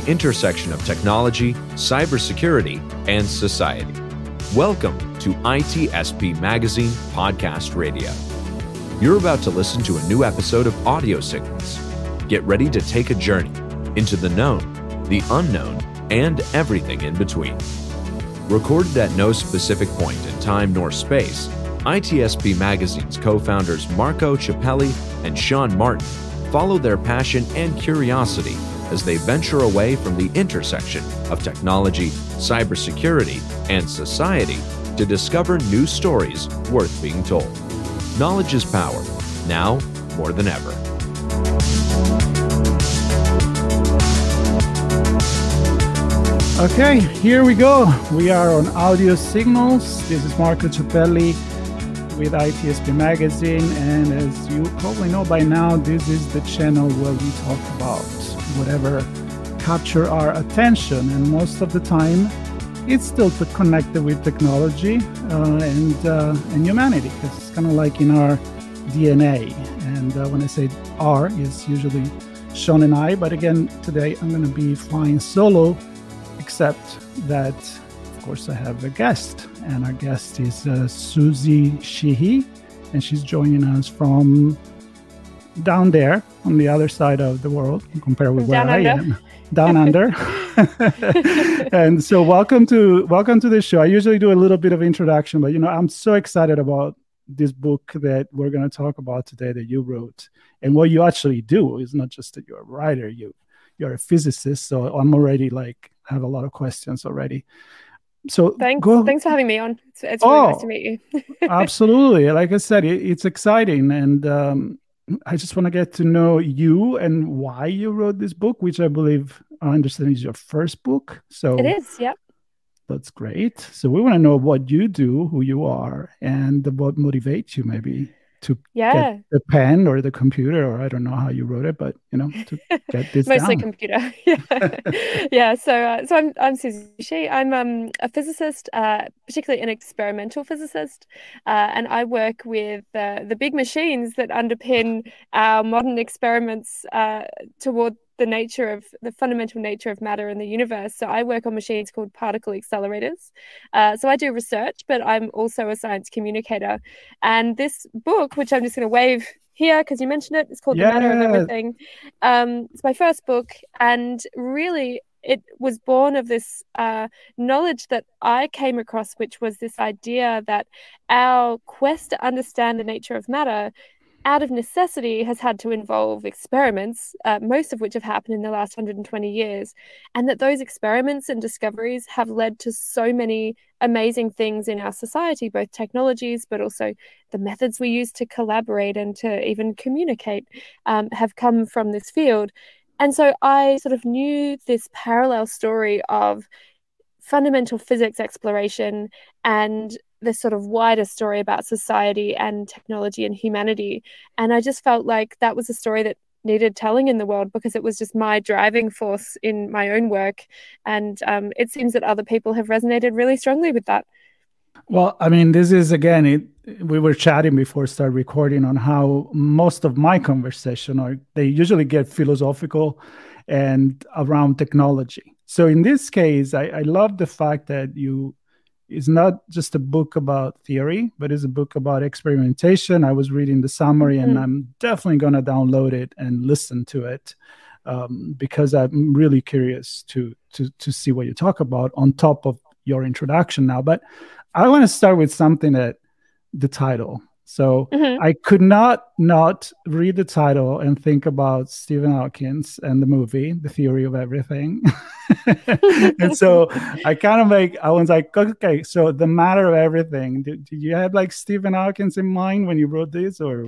The intersection of technology, cybersecurity, and society. Welcome to ITSP Magazine Podcast Radio. You're about to listen to a new episode of Audio Signals. Get ready to take a journey into the known, the unknown, and everything in between. Recorded at no specific point in time nor space, ITSP Magazine's co founders Marco Ciappelli and Sean Martin follow their passion and curiosity as they venture away from the intersection of technology, cybersecurity, and society to discover new stories worth being told. Knowledge is power, now more than ever. Okay, here we go. We are on Audio Signals. This is Marco Ciappelli with ITSP Magazine, and as you probably know by now, this is the channel where we talk about whatever capture our attention, and most of the time, it's still to connected with technology uh, and uh, and humanity because it's kind of like in our DNA. And uh, when I say R, it's usually Sean and I. But again, today I'm going to be flying solo except that, of course, I have a guest, and our guest is uh, Suzie Sheehy, and she's joining us from down there on the other side of the world compared with down where under. I am, down under. and so, welcome to welcome to the show. I usually do a little bit of introduction, but you know, I'm so excited about this book that we're going to talk about today that you wrote and what you actually do is not just that you're a writer you you're a physicist so i'm already like I have a lot of questions already. So thanks, go, thanks for having me on. It's, it's really Oh. nice to meet you. absolutely. Like I said, it, it's exciting, and um, I just want to get to know you and why you wrote this book, which I believe I understand is your first book. So it is, yep. that's great. So we want to know what you do, who you are, and what motivates you, maybe to Yeah, get the pen or the computer, or I don't know how you wrote it, but you know, to get this mostly down. computer. yeah, yeah. So, uh, so I'm I'm Suzie Sheehy. I'm um, a physicist, uh, particularly an experimental physicist, uh, and I work with uh, the big machines that underpin our modern experiments uh, toward the nature of the fundamental nature of matter in the universe. So I work on machines called particle accelerators. Uh, so I do research, but I'm also a science communicator. And this book, which I'm just going to wave here because you mentioned it, it's called The Matter of Everything. Um, it's my first book, and really, it was born of this uh, knowledge that I came across, which was this idea that our quest to understand the nature of matter. Out of necessity, has had to involve experiments, uh, most of which have happened in the last 120 years, and that those experiments and discoveries have led to so many amazing things in our society, both technologies, but also the methods we use to collaborate and to even communicate um, have come from this field. And so I sort of knew this parallel story of fundamental physics exploration and this sort of wider story about society and technology and humanity. And I just felt like that was a story that needed telling in the world because it was just my driving force in my own work. And um, it seems that other people have resonated really strongly with that. Well, I mean, this is again, it, we were chatting before start recording on how most of my conversation are they usually get philosophical and around technology. So in this case, I, I love the fact that you it's not just a book about theory, but it's a book about experimentation. I was reading the summary, and Mhm. I'm definitely going to download it and listen to it um, because I'm really curious to to to see what you talk about on top of your introduction now. But I want to start with something that the title. So Mhm. I could not not read the title and think about Stephen Hawkins and the movie, The Theory of Everything. and so I kind of like I was like, okay, so the matter of everything. Did, did you have like Stephen Hawkins in mind when you wrote this, or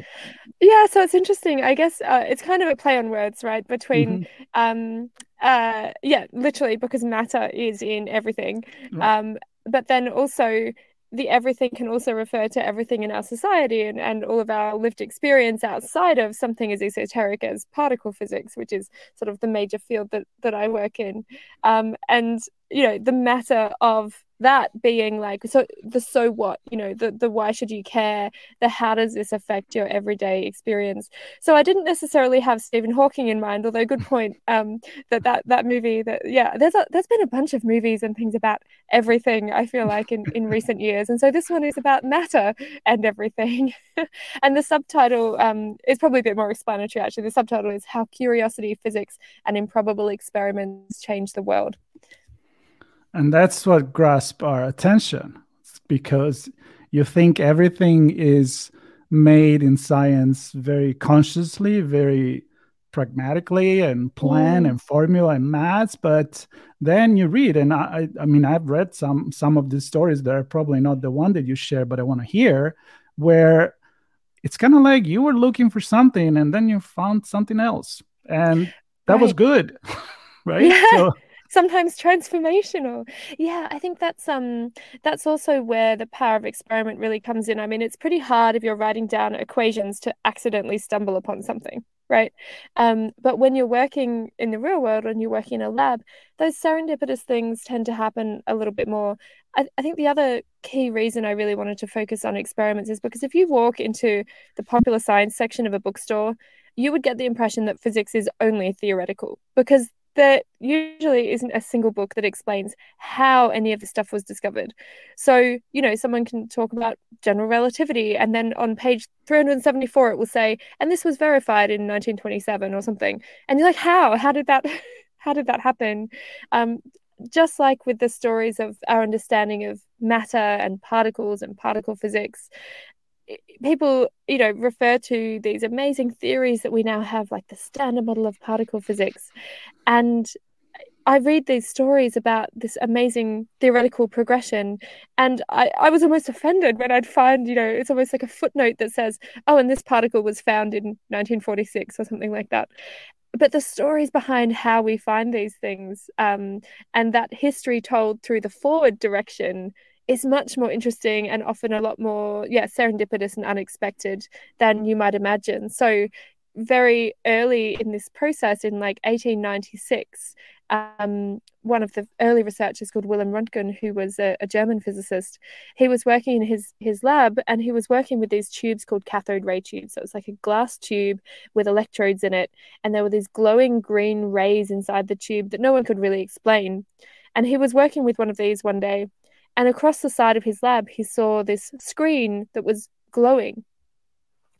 Yeah, so it's interesting. I guess uh, it's kind of a play on words, right? Between, um, uh, yeah, literally, because matter is in everything. Right. Um, but then also, the everything can also refer to everything in our society and, and all of our lived experience outside of something as esoteric as particle physics, which is sort of the major field that, that I work in. Um, and, you know, the matter of that being like so the so what you know the the why should you care? The how does this affect your everyday experience? So i didn't necessarily have stephen hawking in mind although good point um that that that movie that yeah there's a there's been a bunch of movies and things about everything i feel like in in recent years and so this one is about matter and everything. And the subtitle um is probably a bit more explanatory actually. The subtitle is how curiosity physics and improbable experiments change the world and that's what grasp our attention because you think everything is made in science very consciously, very pragmatically and plan mm. and formula and maths but then you read and I, I mean i've read some some of these stories that are probably not the one that you share but i want to hear where it's kind of like you were looking for something and then you found something else and that right. was good right yeah. so sometimes transformational. Yeah i think that's um that's also where the power of experiment really comes in. I mean it's pretty hard if you're writing down equations to accidentally stumble upon something right? Um but when you're working in the real world and you're working in a lab those serendipitous things tend to happen a little bit more. I, I think the other key reason I really wanted to focus on experiments is because if you walk into the popular science section of a bookstore you would get the impression that physics is only theoretical because there usually isn't a single book that explains how any of the stuff was discovered. So, you know, someone can talk about general relativity, and then on page 374, it will say, and this was verified in 1927 or something. And you're like, how? How did that? How did that happen? Um, just like with the stories of our understanding of matter and particles and particle physics, people you know refer to these amazing theories that we now have like the standard model of particle physics and I read these stories about this amazing theoretical progression, and I, I was almost offended when I'd find, you know, it's almost like a footnote that says, oh, and this particle was found in 1946 or something like that. But the stories behind how we find these things um, and that history told through the forward direction is much more interesting and often a lot more yeah serendipitous and unexpected than you might imagine so very early in this process in like 1896 um, one of the early researchers called Wilhelm Röntgen, who was a, a, German physicist, he was working in his his lab and he was working with these tubes called cathode ray tubes. So it was like a glass tube with electrodes in it, and there were these glowing green rays inside the tube that no one could really explain. And he was working with one of these one day, and across the side of his lab, he saw this screen that was glowing.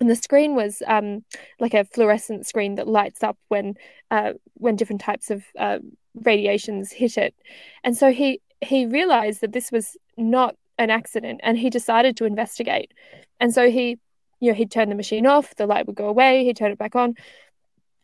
And the screen was um, like a fluorescent screen that lights up when uh, when different types of uh, radiations hit it. And so he he realized that this was not an accident, and he decided to investigate. And so he, you know, he'd turn the machine off, the light would go away, he'd turn it back on,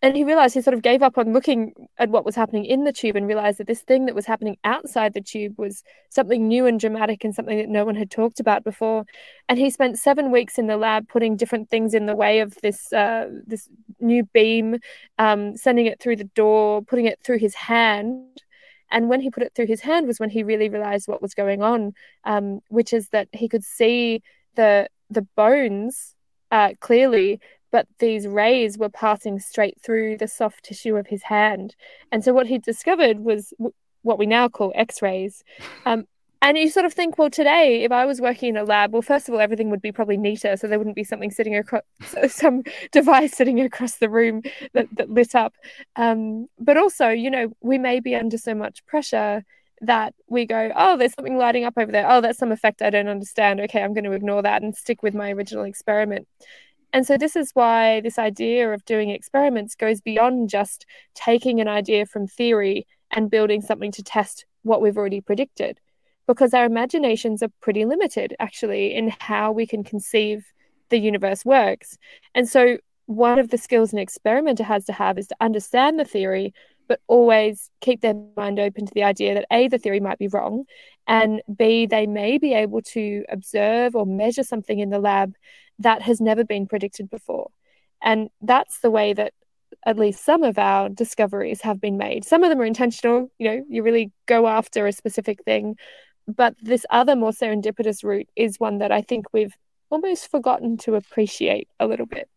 and he realized he sort of gave up on looking at what was happening in the tube and realized that this thing that was happening outside the tube was something new and dramatic and something that no one had talked about before. And he spent seven weeks in the lab putting different things in the way of this uh, this new beam um, sending it through the door putting it through his hand. And when he put it through his hand was when he really realized what was going on um, which is that he could see the the bones uh, clearly but these rays were passing straight through the soft tissue of his hand. And so what he discovered was w- what we now call X rays. Um, and you sort of think, well, today, if I was working in a lab, well, first of all, everything would be probably neater. So there wouldn't be something sitting across, some device sitting across the room that, that lit up. Um, but also, you know, we may be under so much pressure that we go, oh, there's something lighting up over there. Oh, that's some effect I don't understand. Okay, I'm going to ignore that and stick with my original experiment. And so, this is why this idea of doing experiments goes beyond just taking an idea from theory and building something to test what we've already predicted, because our imaginations are pretty limited actually in how we can conceive the universe works. And so, one of the skills an experimenter has to have is to understand the theory, but always keep their mind open to the idea that A, the theory might be wrong, and B, they may be able to observe or measure something in the lab that has never been predicted before. And that's the way that at least some of our discoveries have been made. Some of them are intentional, you know, you really go after a specific thing. But this other more serendipitous route is one that I think we've almost forgotten to appreciate a little bit.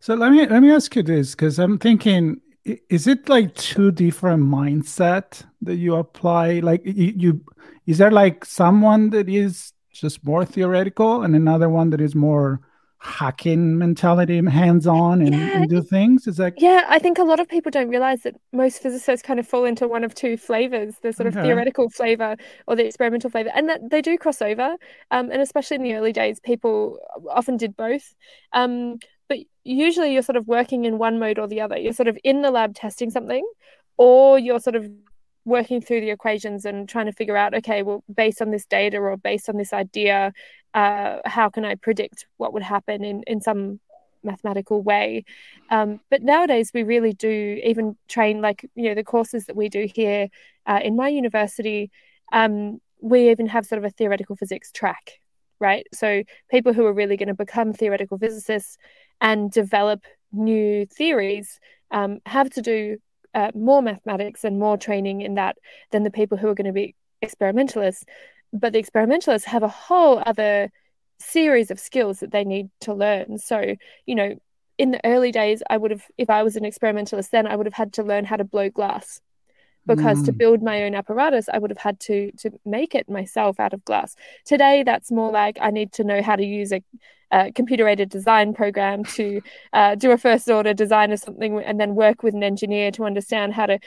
So let me let me ask you this because I'm thinking is it like two different mindset that you apply like you, you is there like someone that is just more theoretical and another one that is more hacking mentality hands on and, yeah. and, do things is like yeah i think a lot of people don't realize that most physicists kind of fall into one of two flavors the sort of okay. theoretical flavor or the experimental flavor and that they do cross over um, and especially in the early days people often did both um, but usually you're sort of working in one mode or the other you're sort of in the lab testing something or you're sort of working through the equations and trying to figure out okay well based on this data or based on this idea uh, how can i predict what would happen in in some mathematical way? Um, but nowadays we really do even train like you know the courses that we do here uh, in my university um, we even have sort of a theoretical physics track right? So people who are really going to become theoretical physicists and develop new theories um, have to do uh, more mathematics and more training in that than the people who are going to be experimentalists. But the experimentalists have a whole other series of skills that they need to learn. So, you know, in the early days, I would have, if I was an experimentalist then, I would have had to learn how to blow glass because mm. to build my own apparatus i would have had to to make it myself out of glass today that's more like i need to know how to use a, a computer aided design program to uh, do a first order design of something and then work with an engineer to understand how to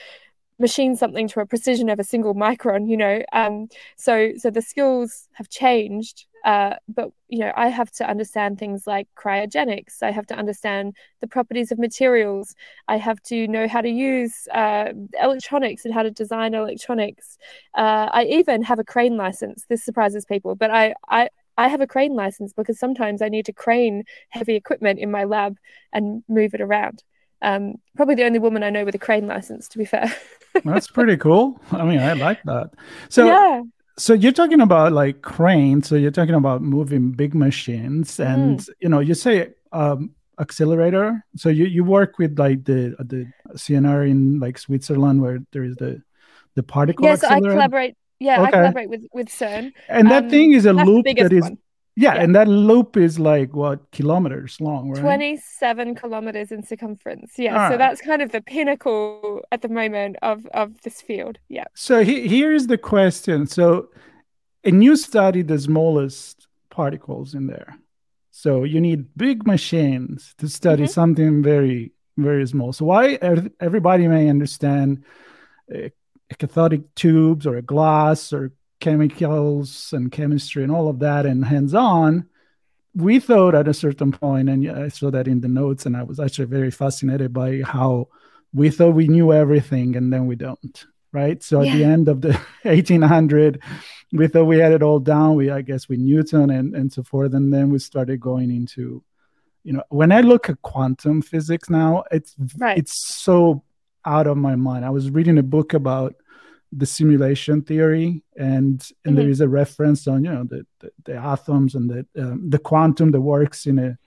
machine something to a precision of a single micron you know um, so so the skills have changed uh, but you know i have to understand things like cryogenics i have to understand the properties of materials i have to know how to use uh, electronics and how to design electronics uh, i even have a crane license this surprises people but i i I have a crane license because sometimes I need to crane heavy equipment in my lab and move it around. Um, probably the only woman I know with a crane license, to be fair. That's pretty cool. I mean, I like that. So, yeah. So you're talking about like crane. So you're talking about moving big machines, and mm. you know, you say um, accelerator. So you, you work with like the the CERN in like Switzerland, where there is the the particle. Yes, I collaborate. Yeah, okay. I collaborate with with CERN. And that um, thing is a loop that is one. Yeah, yeah, and that loop is like what kilometers long, right? 27 kilometers in circumference. Yeah, All so right. that's kind of the pinnacle at the moment of of this field. Yeah. So he, here's the question. So, and you study the smallest particles in there. So you need big machines to study mm-hmm. something very very small. So why everybody may understand a cathodic tubes or a glass or chemicals and chemistry and all of that and hands on, we thought at a certain point, and I saw that in the notes, and I was actually very fascinated by how we thought we knew everything and then we don't, right? So yeah. at the end of the 1800, we thought we had it all down. We, I guess, with Newton and, and so forth. And then we started going into, you know, when I look at quantum physics now, it's right. it's so out of my mind. I was reading a book about the simulation theory and and mm-hmm. there is a reference on you know the the, the atoms and the um, the quantum that works in a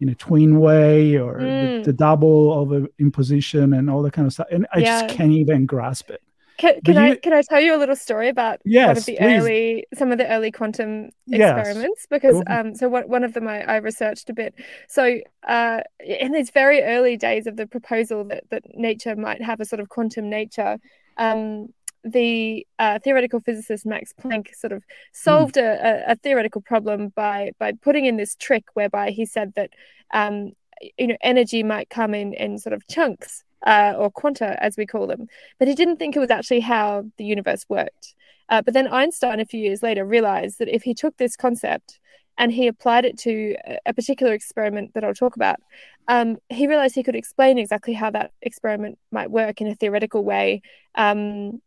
in a twin way or mm. the, the, double of a imposition and all that kind of stuff and i yeah. just can't even grasp it can, can I can I tell you a little story about yes, one of the please. early some of the early quantum experiments yes. because um so one, one of them I, I researched a bit so uh in these very early days of the proposal that that nature might have a sort of quantum nature um the uh, theoretical physicist Max Planck sort of solved mm. a, a, theoretical problem by by putting in this trick whereby he said that um, you know energy might come in in sort of chunks uh, or quanta as we call them, but he didn't think it was actually how the universe worked. Uh, but then Einstein, a few years later, realized that if he took this concept and he applied it to a particular experiment that I'll talk about, um, he realized he could explain exactly how that experiment might work in a theoretical way. Um,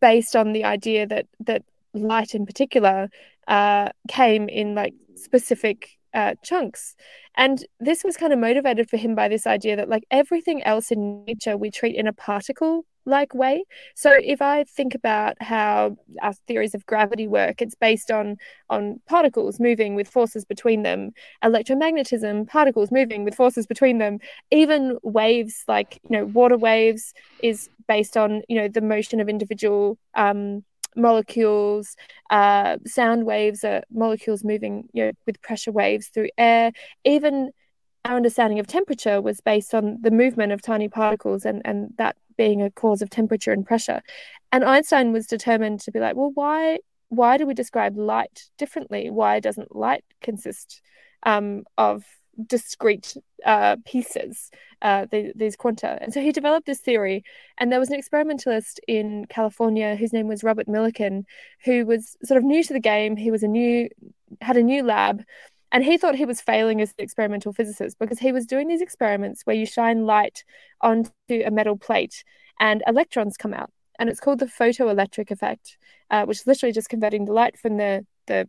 based on the idea that that light in particular uh, came in like specific uh, chunks. And this was kind of motivated for him by this idea that, like everything else in nature, we treat in a particle like way. So if I think about how our theories of gravity work, it's based on on particles moving with forces between them, electromagnetism, particles moving with forces between them, even waves like you know water waves is based on you know the motion of individual um, molecules. Uh, sound waves are molecules moving you know with pressure waves through air. Even our understanding of temperature was based on the movement of tiny particles and, and that being a cause of temperature and pressure. And Einstein was determined to be like, well, why why do we describe light differently? Why doesn't light consist um, of discrete uh, pieces, uh, the, these quanta. And so he developed this theory. And there was an experimentalist in California whose name was Robert Millikan, who was sort of new to the game. He was a new, had a new lab. And he thought he was failing as an experimental physicist because he was doing these experiments where you shine light onto a metal plate and electrons come out. And it's called the photoelectric effect, uh, which is literally just converting the light from the, the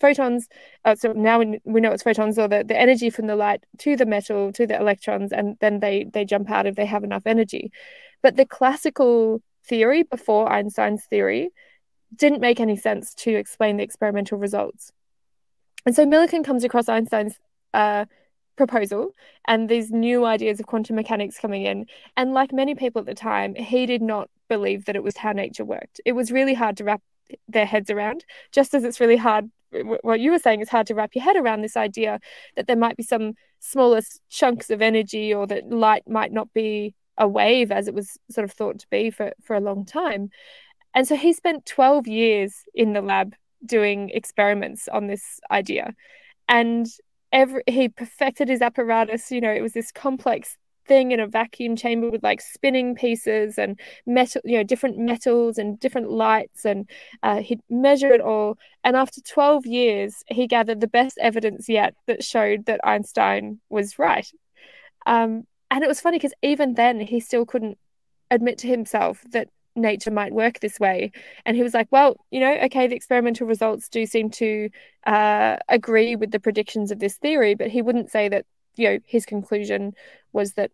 photons. Uh, so now we, we know it's photons or the, the energy from the light to the metal to the electrons, and then they they jump out if they have enough energy. But the classical theory before Einstein's theory didn't make any sense to explain the experimental results. And so Millikan comes across Einstein's uh, proposal and these new ideas of quantum mechanics coming in. And like many people at the time, he did not believe that it was how nature worked. It was really hard to wrap their heads around, just as it's really hard what you were saying is hard to wrap your head around this idea that there might be some smaller chunks of energy or that light might not be a wave as it was sort of thought to be for, for a long time. And so he spent 12 years in the lab doing experiments on this idea. And every he perfected his apparatus, you know, it was this complex thing in a vacuum chamber with like spinning pieces and metal, you know, different metals and different lights. And uh, he'd measure it all. And after 12 years, he gathered the best evidence yet that showed that Einstein was right. Um, and it was funny because even then, he still couldn't admit to himself that nature might work this way. And he was like, well, you know, okay, the experimental results do seem to uh, agree with the predictions of this theory, but he wouldn't say that you know his conclusion was that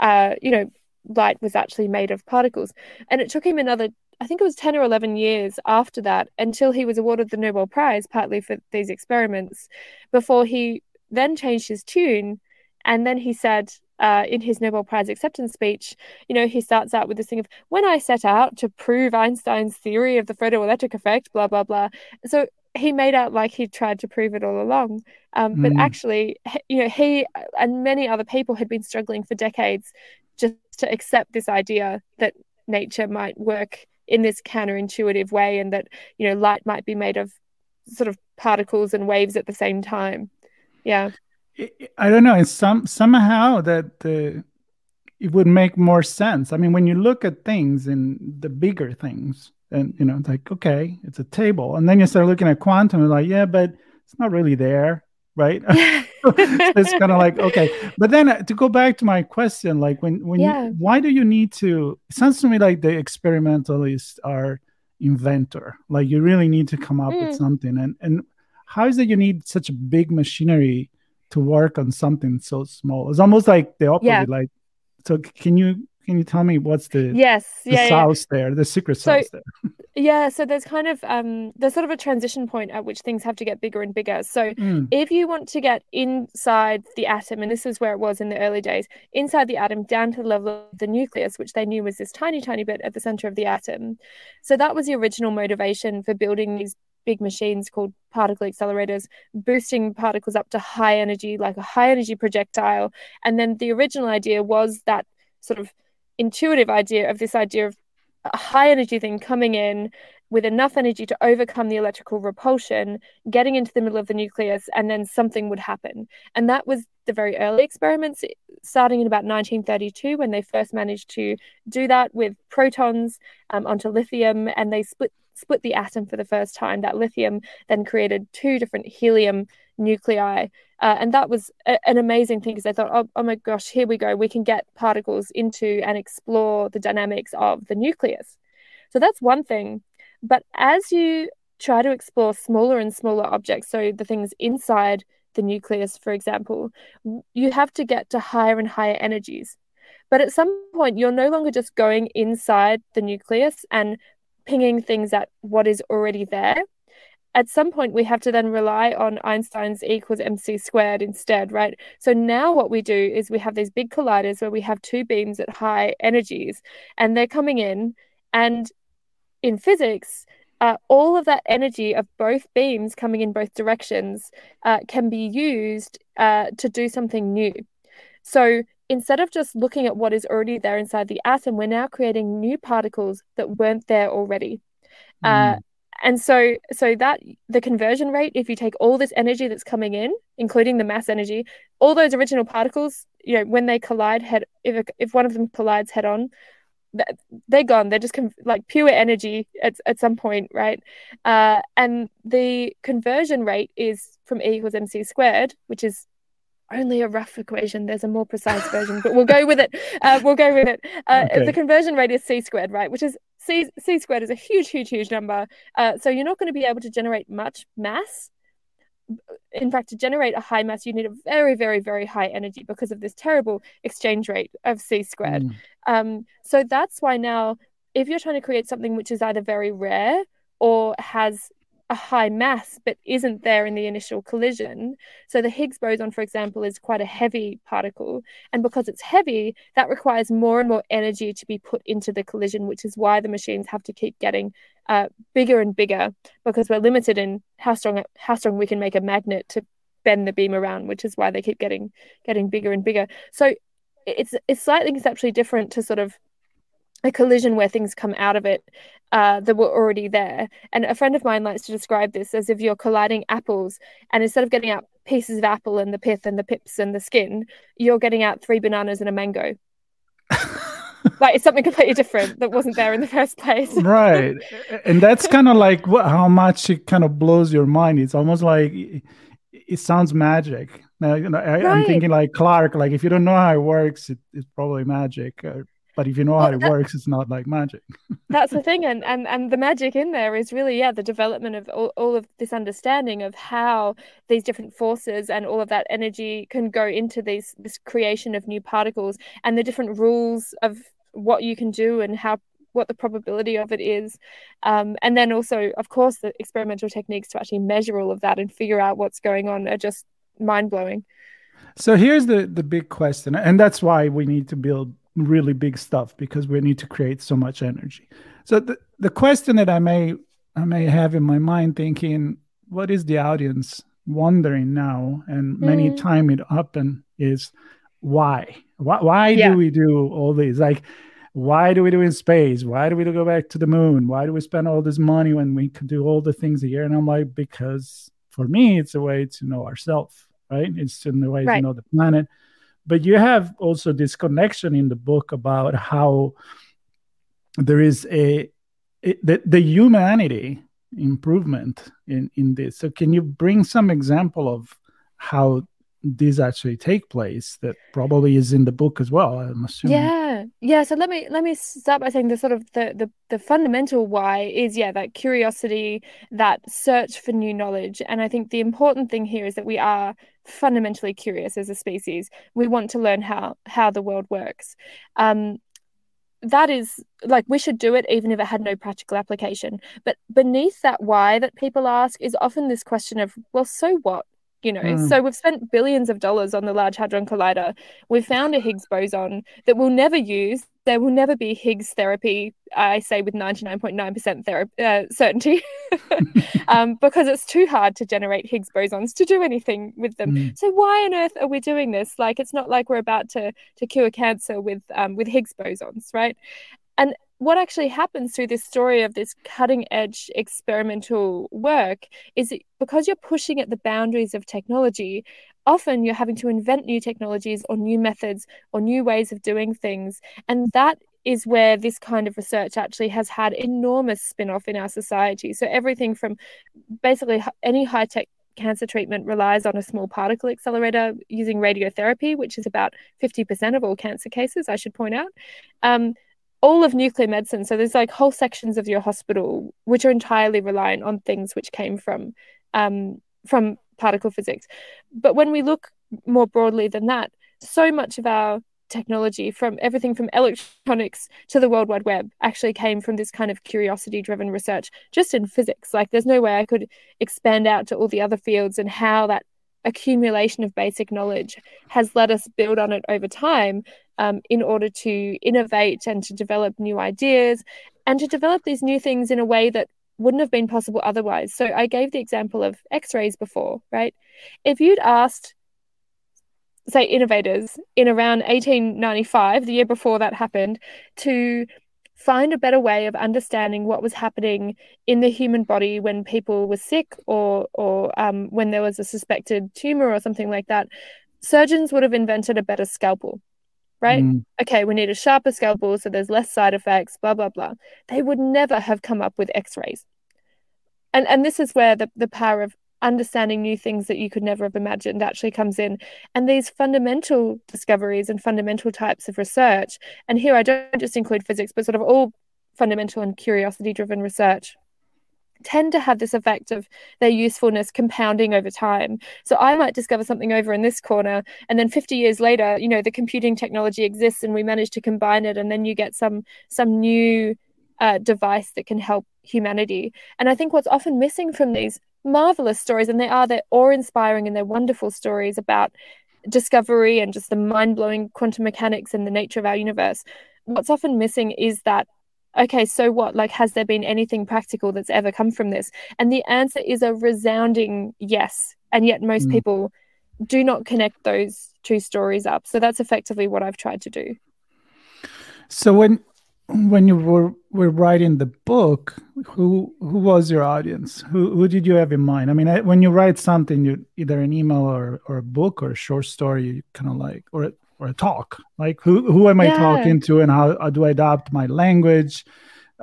uh, you know light was actually made of particles and it took him another i think it was 10 or 11 years after that until he was awarded the nobel prize partly for these experiments before he then changed his tune and then he said uh, in his Nobel Prize acceptance speech, you know, he starts out with this thing of when I set out to prove Einstein's theory of the photoelectric effect, blah blah blah. So he made out like he tried to prove it all along. Um, but mm. actually, you know, he and many other people had been struggling for decades just to accept this idea that nature might work in this counterintuitive way and that, you know, light might be made of sort of particles and waves at the same time. Yeah. I don't know. It's some somehow that the it would make more sense. I mean, when you look at things and the bigger things, and you know it's like okay it's a table and then you start looking at quantum and like yeah but it's not really there right it's kind of like okay but then uh, to go back to my question like when when yeah. you, why do you need to it sounds to me like the experimentalists are inventor like you really need to come up mm. with something and and how is it you need such a big machinery to work on something so small it's almost like the opposite yeah. like so can you can you tell me what's the yes the yeah, sauce yeah. there the secret sauce so, there yeah so there's kind of um there's sort of a transition point at which things have to get bigger and bigger so mm. if you want to get inside the atom and this is where it was in the early days inside the atom down to the level of the nucleus which they knew was this tiny tiny bit at the center of the atom so that was the original motivation for building these big machines called particle accelerators, boosting particles up to high energy, like a high energy projectile. And then the original idea was that sort of intuitive idea of this idea of a high energy thing coming in with enough energy to overcome the electrical repulsion, getting into the middle of the nucleus, and then something would happen. And that was the very early experiments, starting in about 1932, when they first managed to do that with protons um, onto lithium, and they split split the atom for the first time. That lithium then created two different helium nuclei. Uh, and that was a, an amazing thing because I thought, oh, oh my gosh, here we go. We can get particles into and explore the dynamics of the nucleus. So that's one thing. But as you try to explore smaller and smaller objects, so the things inside the nucleus, for example, you have to get to higher and higher energies. But at some point, you're no longer just going inside the nucleus and pinging things at what is already there. At some point, we have to then rely on Einstein's E equals mc squared instead, right? So now what we do is we have these big colliders where we have two beams at high energies and they're coming in. And in physics, uh, all of that energy of both beams coming in both directions uh, can be used uh, to do something new. So instead of just looking at what is already there inside the atom, we're now creating new particles that weren't there already. Mm. and so, so that the conversion rate, if you take all this energy that's coming in, including the mass energy, all those original particles, you know, when they collide head, if if one of them collides head on, they're gone. They're just com- like pure energy at, at some point, right? Uh, and the conversion rate is from E equals mc squared, which is only a rough equation. There's a more precise version, but we'll go with it. Uh, we'll go with it. Uh, okay. The conversion rate is c squared, right? Which is c c squared is a huge, huge, huge number. Uh, so you're not going to be able to generate much mass in fact, to generate a high mass, you need a very, very, very high energy because of this terrible exchange rate of c squared. Mm. Um, so that's why now, if you're trying to create something which is either very rare or has a high mass but isn't there in the initial collision. So the Higgs boson, for example, is quite a heavy particle. And because it's heavy, that requires more and more energy to be put into the collision, which is why the machines have to keep getting uh, bigger and bigger because we're limited in how strong how strong we can make a magnet to bend the beam around, which is why they keep getting getting bigger and bigger. So it's it's slightly conceptually different to sort of a collision where things come out of it uh, that were already there. And a friend of mine likes to describe this as if you're colliding apples, and instead of getting out pieces of apple and the pith and the pips and the skin, you're getting out three bananas and a mango. like it's something completely different that wasn't there in the first place. right, and that's kind of like what, how much it kind of blows your mind. It's almost like it sounds magic. Now, you know, I, am thinking like Clarke. Like if you don't know how it works, it, it's probably magic. But if you know well, how it that, works, it's not like magic. that's the thing, and and and the magic in there is really yeah the development of all, all of this understanding of how these different forces and all of that energy can go into these this creation of new particles and the different rules of what you can do and how what the probability of it is um, and then also of course the experimental techniques to actually measure all of that and figure out what's going on are just mind-blowing so here's the the big question and that's why we need to build really big stuff because we need to create so much energy. So the, the question that I may I may have in my mind thinking, what is the audience wondering now? And many mm. time it happen is why? Why, why yeah. do we do all these? Like, why do we do in space? Why do we go back to the moon? Why do we spend all this money when we could do all the things here? And I'm like, because for me, it's a way to know ourselves, right? It's in the way right. to know the planet but you have also this connection in the book about how there is a, a the, the humanity improvement in in this. So can you bring some example of how these actually take place that probably is in the book as well i'm assuming. Yeah. Yeah so let me let me start by saying the sort of the the, the fundamental why is yeah that curiosity that search for new knowledge. And i think the important thing here is that we are fundamentally curious as a species. We want to learn how how the world works. Um that is like we should do it even if it had no practical application. But beneath that why that people ask is often this question of well so what you know mm. so we've spent billions of dollars on the large hadron collider. We've found a higgs boson that we'll never use. There will never be higgs therapy i say with 99.9% therapy, uh, certainty um, because it's too hard to generate higgs bosons to do anything with them. Mm. so why on earth are we doing this? Like it's not like we're about to to cure cancer with um, with higgs bosons right? And what actually happens through this story of this cutting edge experimental work is that because you're pushing at the boundaries of technology, often you're having to invent new technologies or new methods or new ways of doing things. And that is where this kind of research actually has had enormous spin off in our society. So, everything from basically any high tech cancer treatment relies on a small particle accelerator using radiotherapy, which is about 50% of all cancer cases, I should point out. Um, all of nuclear medicine. So there's like whole sections of your hospital which are entirely reliant on things which came from um, from particle physics. But when we look more broadly than that, so much of our technology from everything from electronics to the world wide web actually came from this kind of curiosity driven research just in physics like there's no way i could expand out to all the other fields and how that accumulation of basic knowledge has let us build on it over time um, in order to innovate and to develop new ideas and to develop these new things in a way that wouldn't have been possible otherwise. So I gave the example of X-rays before, right? If you'd asked say innovators in around 1895 the year before that happened to find a better way of understanding what was happening in the human body when people were sick or or um, when there was a suspected tumor or something like that surgeons would have invented a better scalpel right? Mm. Okay, we need a sharper scalpel so there's less side effects, blah, blah, blah. They would never have come up with x rays. And, and this is where the, the power of understanding new things that you could never have imagined actually comes in. And these fundamental discoveries and fundamental types of research, and here I don't just include physics, but sort of all fundamental and curiosity driven research tend to have this effect of their usefulness compounding over time. So I might discover something over in this corner, and then 50 years later, you know, the computing technology exists, and we manage to combine it, and then you get some some new uh, device that can help humanity. And I think what's often missing from these marvelous stories, and they are they're awe-inspiring and they're wonderful stories about discovery and just the mind-blowing quantum mechanics and the nature of our universe. What's often missing is that okay, so what? Like, has there been anything practical that's ever come from this? And the answer is a resounding yes. And yet, most mm. people do not connect those two stories up. So that's effectively what I've tried to do. So when when you were were writing the book, who who was your audience? Who who did you have in mind? I mean, I, when you write something, you either an email or or a book or a short story, you kind of like or or a talk like who who am i talking to and how, how do i adapt my language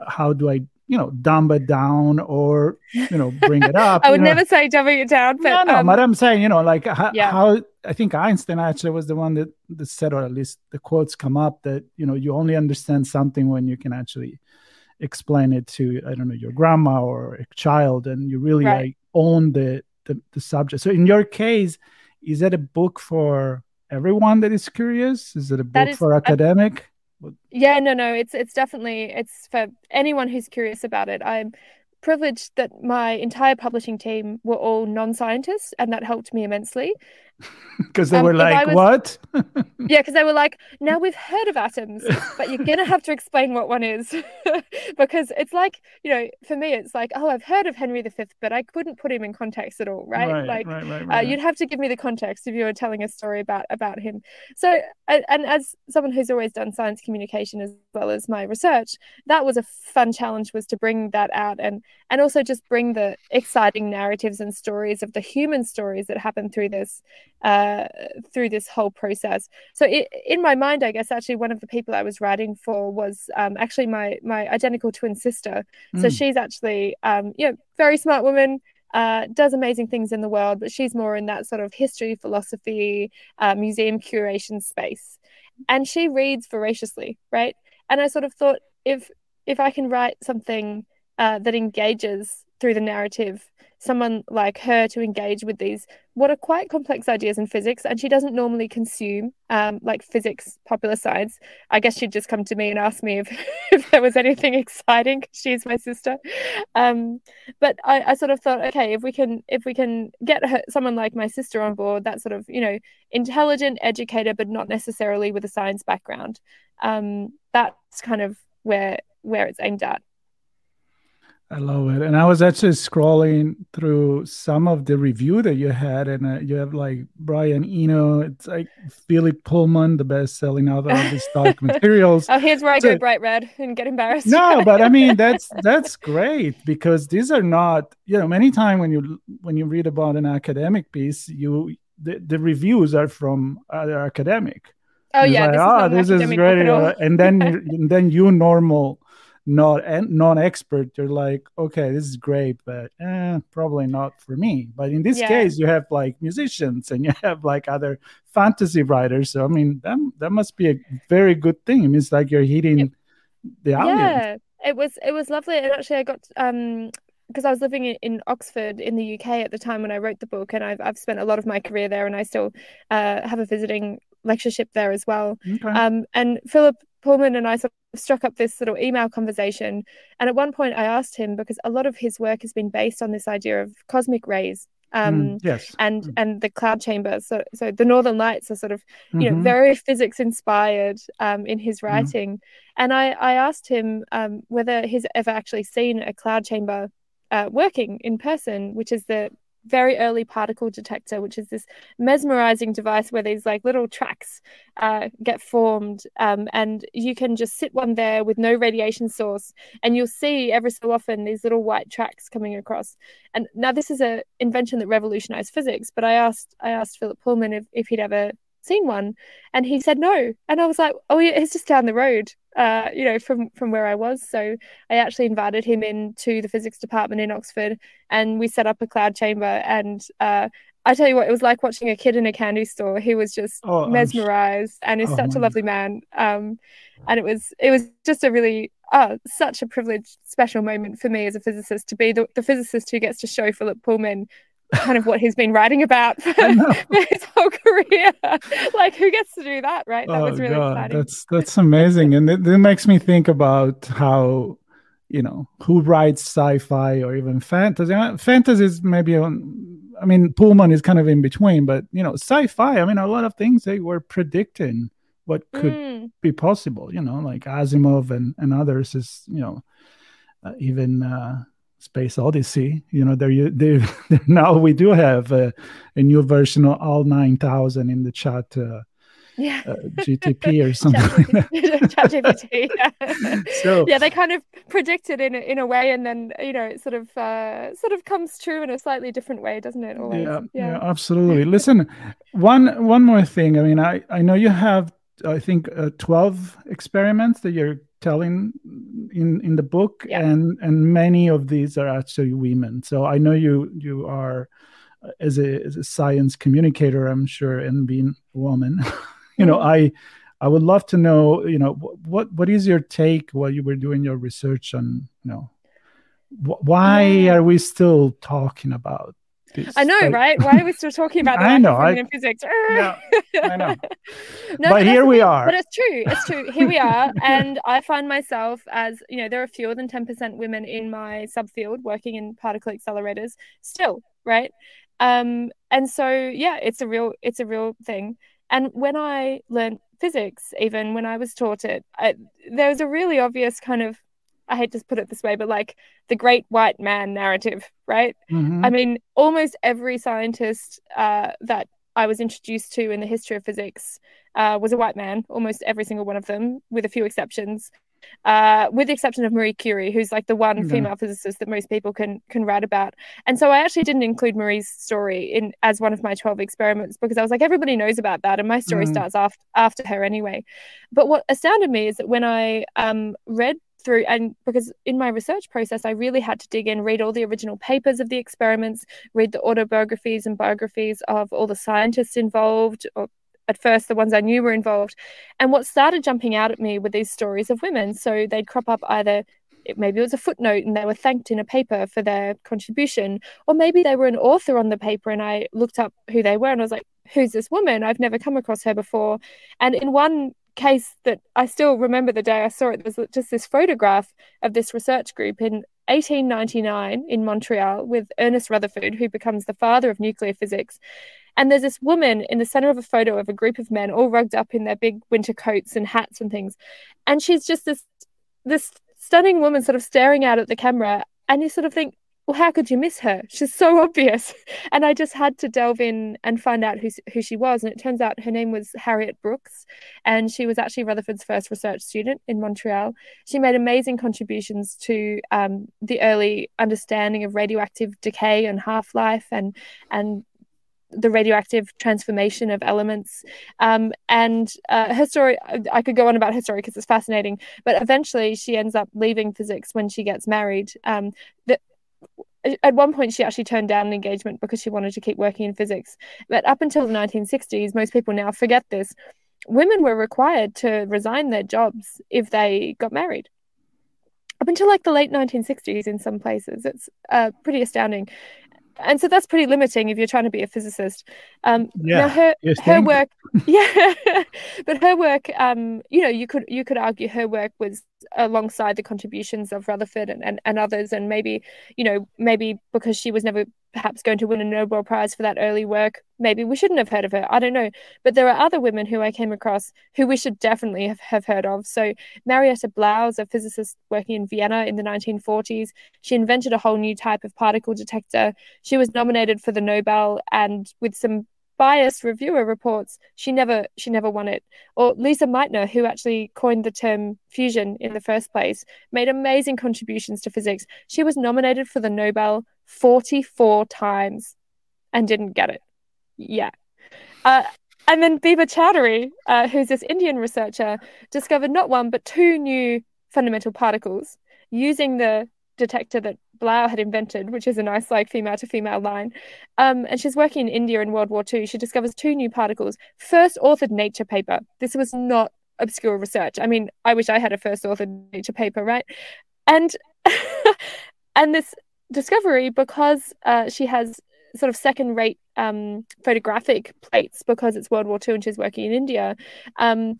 how do i you know dumb it down or you know bring it up i would know? never say dumbing it down but no, no um, but i'm saying you know like how, yeah. how i think einstein actually was the one that, that said or at least the quotes come up that you know you only understand something when you can actually explain it to i don't know your grandma or a child and you really right. like own the, the the subject so in your case is that a book for everyone that is curious? Is it a book is, for academic? Uh, yeah, no, no. It's it's definitely it's for anyone who's curious about it. I'm privileged that my entire publishing team were all non-scientists, and that helped me immensely because they um, were like, was, "What?" yeah, because they were like, "Now we've heard of atoms, but you're gonna have to explain what one is," because it's like, you know, for me, it's like, "Oh, I've heard of Henry V, but I couldn't put him in context at all, right? right like, right, right, uh, you'd have to give me the context if you were telling a story about about him." So, and as someone who's always done science communication as well as my research, that was a fun challenge was to bring that out and and also just bring the exciting narratives and stories of the human stories that happen through this uh, through this whole process. So it, in my mind, I guess actually one of the people I was writing for was um, actually my my identical twin sister. Mm. So she's actually um, you know very smart woman. Uh, does amazing things in the world, but she's more in that sort of history, philosophy, uh, museum curation space, and she reads voraciously, right? And I sort of thought if if I can write something uh, that engages through the narrative someone like her to engage with these what are quite complex ideas in physics and she doesn't normally consume um, like physics popular science. I guess she'd just come to me and ask me if, if there was anything exciting she's my sister. Um, but I, I, sort of thought okay if we can if we can get her, someone like my sister on board that sort of you know intelligent educator but not necessarily with a science background um, that's kind of where where it's aimed at I love it. And I was actually scrolling through some of the review that you had, and uh, you have like Brian Eno, it's like Philip Pullman, the best-selling author of the stock materials. Oh, here's where I so, go bright red and get embarrassed. No, but I mean that's that's great because these are not, you know, many times when you when you read about an academic piece, you the, the reviews are from other academic. Oh yeah, like, this oh, this is great, and then and then you normal not and non-expert you're like okay this is great but eh, probably not for me but in this yeah. case you have like musicians and you have like other fantasy writers so i mean that, that must be a very good thing it means like you're hitting yep. the audience yeah it was it was lovely and actually i got um because I was living in, in, Oxford in the UK at the time when I wrote the book, and I've I've spent a lot of my career there, and I still uh, have a visiting lectureship there as well. Okay. Um, and Philip Pullman and I sort of struck up this little email conversation. And at one point, I asked him because a lot of his work has been based on this idea of cosmic rays. Um, mm, yes. and mm. and the cloud chamber. So so the Northern Lights are sort of you mm-hmm. know very physics inspired um, in his writing. Mm. And I I asked him um, whether he's ever actually seen a cloud chamber uh, working in person, which is the very early particle detector, which is this mesmerizing device where these like little tracks uh, get formed, um, and you can just sit one there with no radiation source, and you'll see every so often these little white tracks coming across. And now this is an invention that revolutionized physics. But I asked I asked Philip Pullman if, if he'd ever seen one and he said no and i was like oh yeah it's just down the road uh, you know from from where i was so i actually invited him into the physics department in oxford and we set up a cloud chamber and uh, I tell you what, it was like watching a kid in a candy store. He was just oh, mesmerized, and is oh, such a lovely man. Um, and it was it was just a really oh, such a privileged, special moment for me as a physicist to be the, the physicist who gets to show Philip Pullman kind of what he's been writing about for his whole career. like, who gets to do that, right? That oh, was really God, exciting. That's that's amazing, and it, it makes me think about how you know who writes sci-fi or even fantasy. Uh, fantasy is maybe on. I mean, Pullman is kind of in between, but you know, sci-fi. I mean, a lot of things they were predicting what could mm. be possible. You know, like Asimov and and others is you know uh, even. Uh, Space Odyssey. You know, there you they, now we do have a, a, new version of HAL 9000 in the chat. Uh, yeah. Uh, GTP or something. Chat GPT. Yeah. so yeah, they kind of predict it in a, in a way, and then you know, it sort of uh, sort of comes true in a slightly different way, doesn't it? Always? Yeah, yeah, yeah, absolutely. Listen, one one more thing. I mean, I I know you have I think uh, 12 experiments that you're telling in in the book yeah. and and many of these are actually women so i know you you are uh, as a as a science communicator i'm sure and being a woman you know i i would love to know you know what what is your take while you were doing your research on you know wh- why are we still talking about I know, like, right? Why are we still talking about that? I know. I, in physics. yeah, I know. no, but here we are. But it's true. It's true. Here we are, and I find myself as you know, there are fewer than ten percent women in my subfield working in particle accelerators. Still, right? Um, and so yeah, it's a real, it's a real thing. And when I learned physics, even when I was taught it, I, there was a really obvious kind of I hate to put it this way, but like the great white man narrative, right? Mm-hmm. I mean, almost every scientist uh, that I was introduced to in the history of physics uh, was a white man, almost every single one of them, with a few exceptions. Uh, with the exception of Marie Curie, who's like the one female physicist that most people can can write about. And so I actually didn't include Marie's story in as one of my 12 experiments because I was like, everybody knows about that, and my story mm-hmm. starts after after her anyway. But what astounded me is that when I um, read through and because in my research process i really had to dig in read all the original papers of the experiments read the autobiographies and biographies of all the scientists involved or at first the ones i knew were involved. And what started jumping out at me were these stories of women. So they'd crop up either maybe it was a footnote and they were thanked in a paper for their contribution or maybe they were an author on the paper and i looked up who they were and i was like who's this woman? I've never come across her before. And in one case that I still remember the day I saw it. There was just this photograph of this research group in 1899 in Montreal with Ernest Rutherford, who becomes the father of nuclear physics. And there's this woman in the center of a photo of a group of men all rugged up in their big winter coats and hats and things. And she's just this this stunning woman sort of staring out at the camera. And you sort of think, well, how could you miss her? She's so obvious. And I just had to delve in and find out who, who she was. And it turns out her name was Harriet Brooks. And she was actually Rutherford's first research student in Montreal. She made amazing contributions to um, the early understanding of radioactive decay and half life and, and the radioactive transformation of elements. Um, and uh, her story, I could go on about her story because it's fascinating, but eventually she ends up leaving physics when she gets married. Um, at one point she actually turned down an engagement because she wanted to keep working in physics. But up until the 1960s most people now forget this. Women were required to resign their jobs if they got married. Up until like the late 1960s in some places it's uh, pretty astounding. And so that's pretty limiting if you're trying to be a physicist. Um, yeah, her her work, yeah, but her work, um, you know, you could you could argue her work was alongside the contributions of Rutherford and, and, and others. And maybe, you know, maybe because she was never perhaps going to win a Nobel Prize for that early work, maybe we shouldn't have heard of her. I don't know. But there are other women who I came across who we should definitely have, have heard of. So Marietta Blaus, a physicist working in Vienna in the 1940s, she invented a whole new type of particle detector. She was nominated for the Nobel and with some biased reviewer reports she never she never won it. Or Lise Meitner who actually coined the term fusion in the first place made amazing contributions to physics. She was nominated for the nobel 44 times and didn't get it yeah uh, and then Bibha Chaudhuri, uh, who's this Indian researcher, discovered not one but two new fundamental particles using the detector that Blau had invented, which is a nice like female to female line. Um, and she's working in India in World War II. She discovers two new particles. First authored Nature paper. This was not obscure research. I mean, I wish I had a first authored Nature paper, right? And and this discovery because uh, she has sort of second rate um, photographic plates because it's World War II and she's working in India. Um,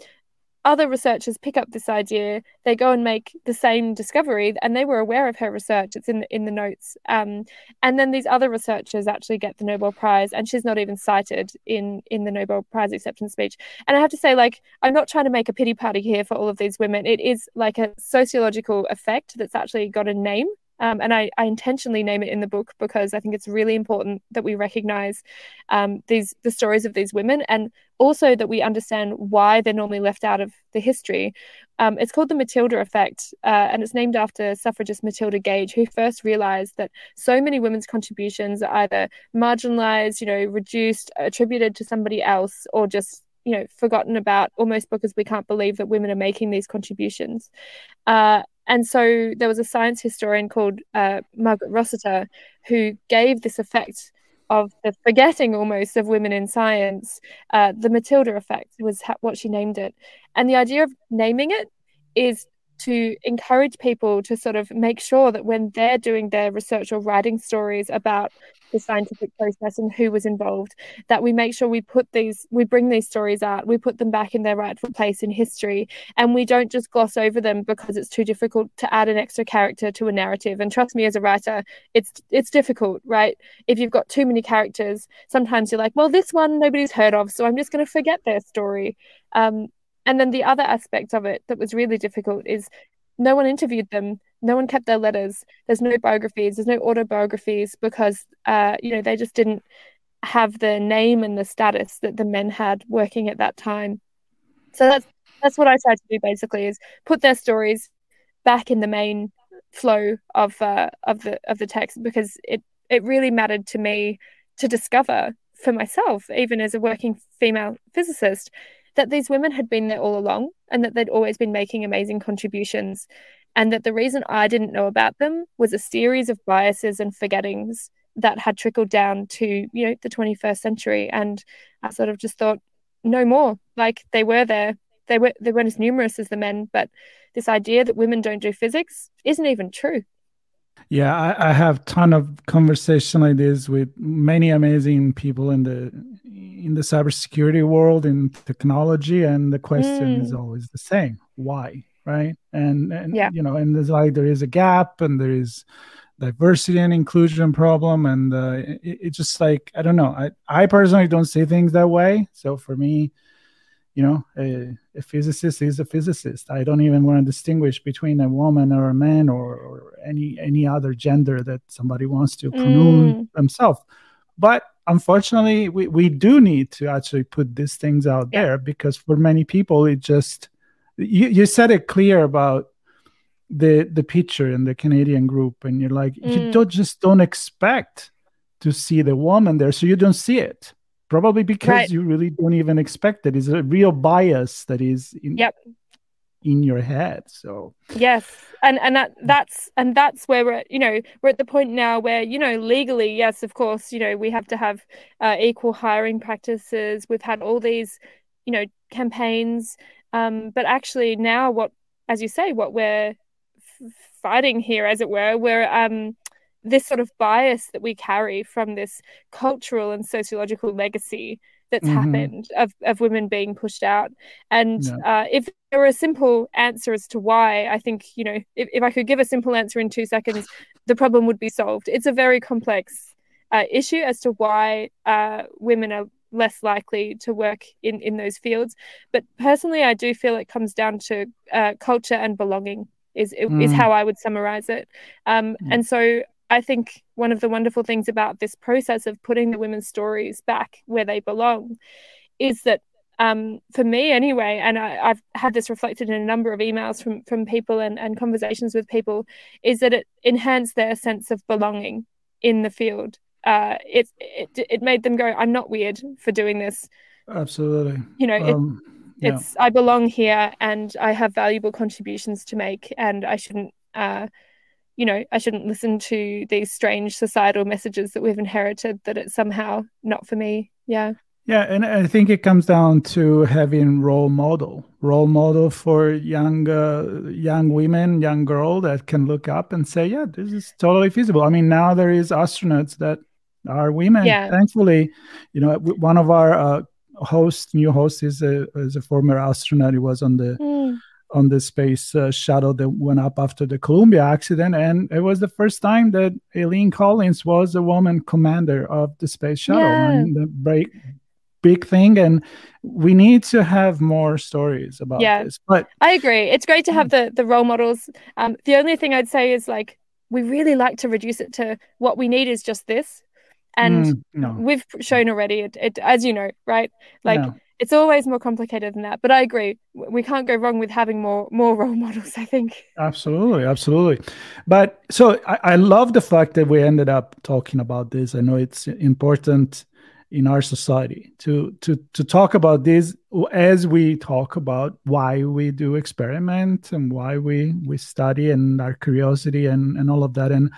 other researchers pick up this idea they go and make the same discovery and they were aware of her research. It's in the, in the notes. Um, and then these other researchers actually get the nobel prize and she's not even cited in in the nobel prize acceptance speech. And i have to say like i'm not trying to make a pity party here for all of these women. It is like a sociological effect that's actually got a name um, and I, I, intentionally name it in the book because I think it's really important that we recognize um, these the stories of these women and also that we understand why they're normally left out of the history. Um, it's called the Matilda effect, uh, and it's named after suffragist Matilda Gage, who first realized that so many women's contributions are either marginalized, you know, reduced, attributed to somebody else, or just you know forgotten about almost because we can't believe that women are making these contributions uh, and so there was a science historian called uh, Margaret Rossiter who gave this effect of the forgetting almost of women in science. Uh, the Matilda effect was ha- what she named it. And the idea of naming it is to encourage people to sort of make sure that when they're doing their research or writing stories about the scientific process and who was involved that we make sure we put these we bring these stories out we put them back in their rightful place in history and we don't just gloss over them because it's too difficult to add an extra character to a narrative. And trust me as a writer it's it's difficult right? If you've got too many characters sometimes you're like well this one nobody's heard of so i'm just going to forget their story. Um, and then the other aspect of it that was really difficult is no one interviewed them no one kept their letters. There's no biographies. There's no autobiographies because uh, you know they just didn't have the name and the status that the men had working at that time. So that's that's what i tried to do basically is put their stories back in the main flow of uh, of the of the text because it it really mattered to me to discover for myself even as a working female physicist that these women had been there all along and that they'd always been making amazing contributions and that the reason I didn't know about them was a series of biases and forgettings that had trickled down to you know the 21st century. And I sort of just thought no more. Like they were there. They were they weren't as numerous as the men but this idea that women don't do physics isn't even true. Yeah I, I have ton of conversation like this with many amazing people in the in the cybersecurity world in technology and the question mm. is always the same. Why right and and yeah. you know and there's like there is a gap and there is diversity and inclusion problem and uh, it, it's just like i don't know I, I personally don't see things that way so for me you know a, a physicist is a physicist i don't even want to distinguish between a woman or a man or, or any any other gender that somebody wants to pronoun mm. themselves but unfortunately we, we do need to actually put these things out yeah. there because for many people it just you, you said it clear about the the picture in the Canadian group, and you're like, mm. you don't just don't expect to see the woman there, so you don't see it. Probably because right. you really don't even expect it. It's a real bias that is in, yep. in your head. So yes, and and that that's and that's where we're you know we're at the point now where you know legally yes of course you know we have to have uh, equal hiring practices. We've had all these you know campaigns um, but actually, now what, as you say, what we're f- fighting here, as it were, we're um, this sort of bias that we carry from this cultural and sociological legacy that's mm-hmm. happened of, of women being pushed out. And yeah. uh, if there were a simple answer as to why, I think, you know, if, if I could give a simple answer in two seconds, the problem would be solved. It's a very complex uh, issue as to why uh, women are less likely to work in, in those fields. But personally, I do feel it comes down to uh, culture and belonging. Is, mm. is how I would summarize it. Um, mm. And so I think one of the wonderful things about this process of putting the women's stories back where they belong is that um, for me anyway, and I, have had this reflected in a number of emails from from people and, and conversations with people, is that it enhanced their sense of belonging in the field. Uh, it, it it made them go, I'm not weird for doing this. Absolutely. You know, it, um, yeah. it's I belong here and I have valuable contributions to make, and I shouldn't. Uh, you know, I shouldn't listen to these strange societal messages that we've inherited that it's somehow not for me. Yeah. Yeah, and I think it comes down to having role model, role model for young uh, young women, young girl that can look up and say, yeah, this is totally feasible. I mean, now there is astronauts that are women. Yeah. Thankfully, you know, one of our uh, hosts, new host, is a is a former astronaut. He was on the mm on the space uh, shuttle that went up after the Columbia accident, and it was the first time that Eileen Collins was a woman commander of the space shuttle. Yeah. And the break, big thing, and we need to have more stories about yeah. this. But I agree. It's great to have the the role models. Um, the only thing I'd say is like we really like to reduce it to what we need is just this, and mm, no. we've shown already. It, it, as you know, right? Like. No it's always more complicated than that but i agree we can't go wrong with having more more role models i think absolutely absolutely but so I, I, love the fact that we ended up talking about this i know it's important in our society to to to talk about this as we talk about why we do experiment and why we we study and our curiosity and and all of that and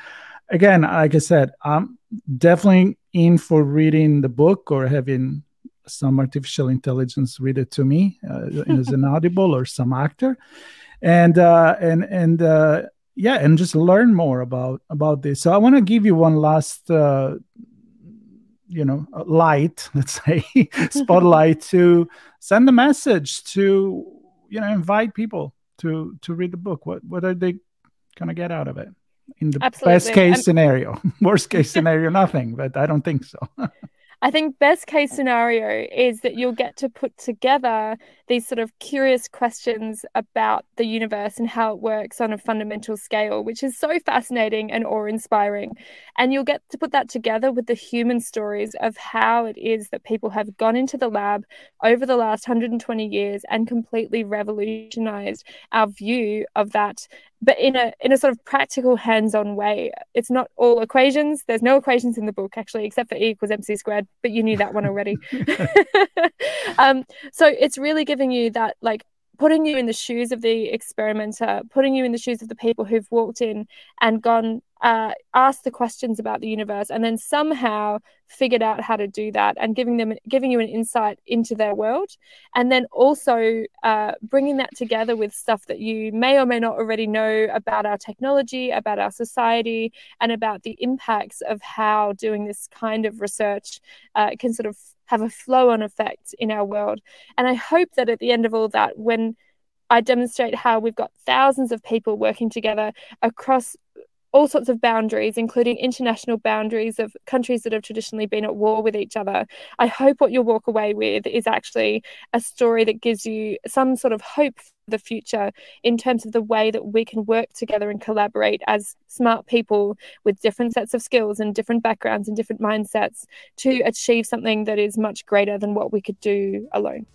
again like i said i'm definitely in for reading the book or having some artificial intelligence read it to me uh, as an audible or some actor. And uh, and and uh, yeah and just learn more about about this. So i want to give you one last uh, you know light let's say spotlight to send a message to you know invite people to to read the book. What what are they gonna get out of it in the Absolutely. best case I'm... scenario worst case scenario nothing but i don't think so I think best case scenario is that you'll get to put together these sort of curious questions about the universe and how it works on a fundamental scale, which is so fascinating and awe inspiring. And you'll get to put that together with the human stories of how it is that people have gone into the lab over the last 120 years and completely revolutionized our view of that but in a in a sort of practical hands-on way. It's not all equations. There's no equations in the book actually except for e equals mc squared but you knew that one already. Um, so it's really giving you that like putting you in the shoes of the experimenter, putting you in the shoes of the people who've walked in and gone, uh, asked the questions about the universe, and then somehow figured out how to do that, and giving them, giving you an insight into their world, and then also uh, bringing that together with stuff that you may or may not already know about our technology, about our society, and about the impacts of how doing this kind of research uh, can sort of have a flow on effect in our world. And I hope that at the end of all that, when I demonstrate how we've got thousands of people working together across all sorts of boundaries, including international boundaries of countries that have traditionally been at war with each other. I hope what you'll walk away with is actually a story that gives you some sort of hope for the future in terms of the way that we can work together and collaborate as smart people with different sets of skills and different backgrounds and different mindsets to achieve something that is much greater than what we could do alone.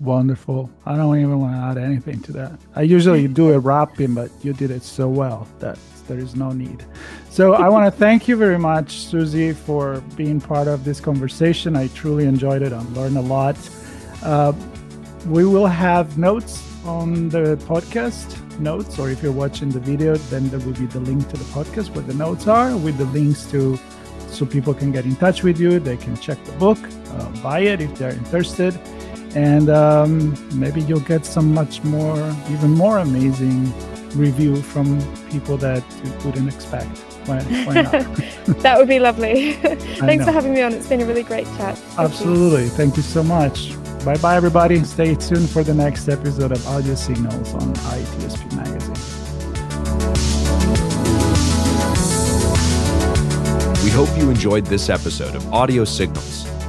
Wonderful. I don't even want to add anything to that. I usually do a wrapping, but you did it so well that there is no need. So I want to thank you very much, Suzie, for being part of this conversation. I truly enjoyed it. I learned a lot. Uh, we will have notes on the podcast notes, or if you're watching the video, then there will be the link to the podcast where the notes are with the links to so people can get in touch with you. They can check the book, uh, buy it if they're interested and um, maybe you'll get some much more, even more amazing review from people that you wouldn't expect. Why, why not? that would be lovely. Thanks for having me on. It's been a really great chat. Thank Absolutely. You. Thank you so much. Bye bye, everybody. Stay tuned for the next episode of Audio Signals on ITSP Magazine. We hope you enjoyed this episode of Audio Signals.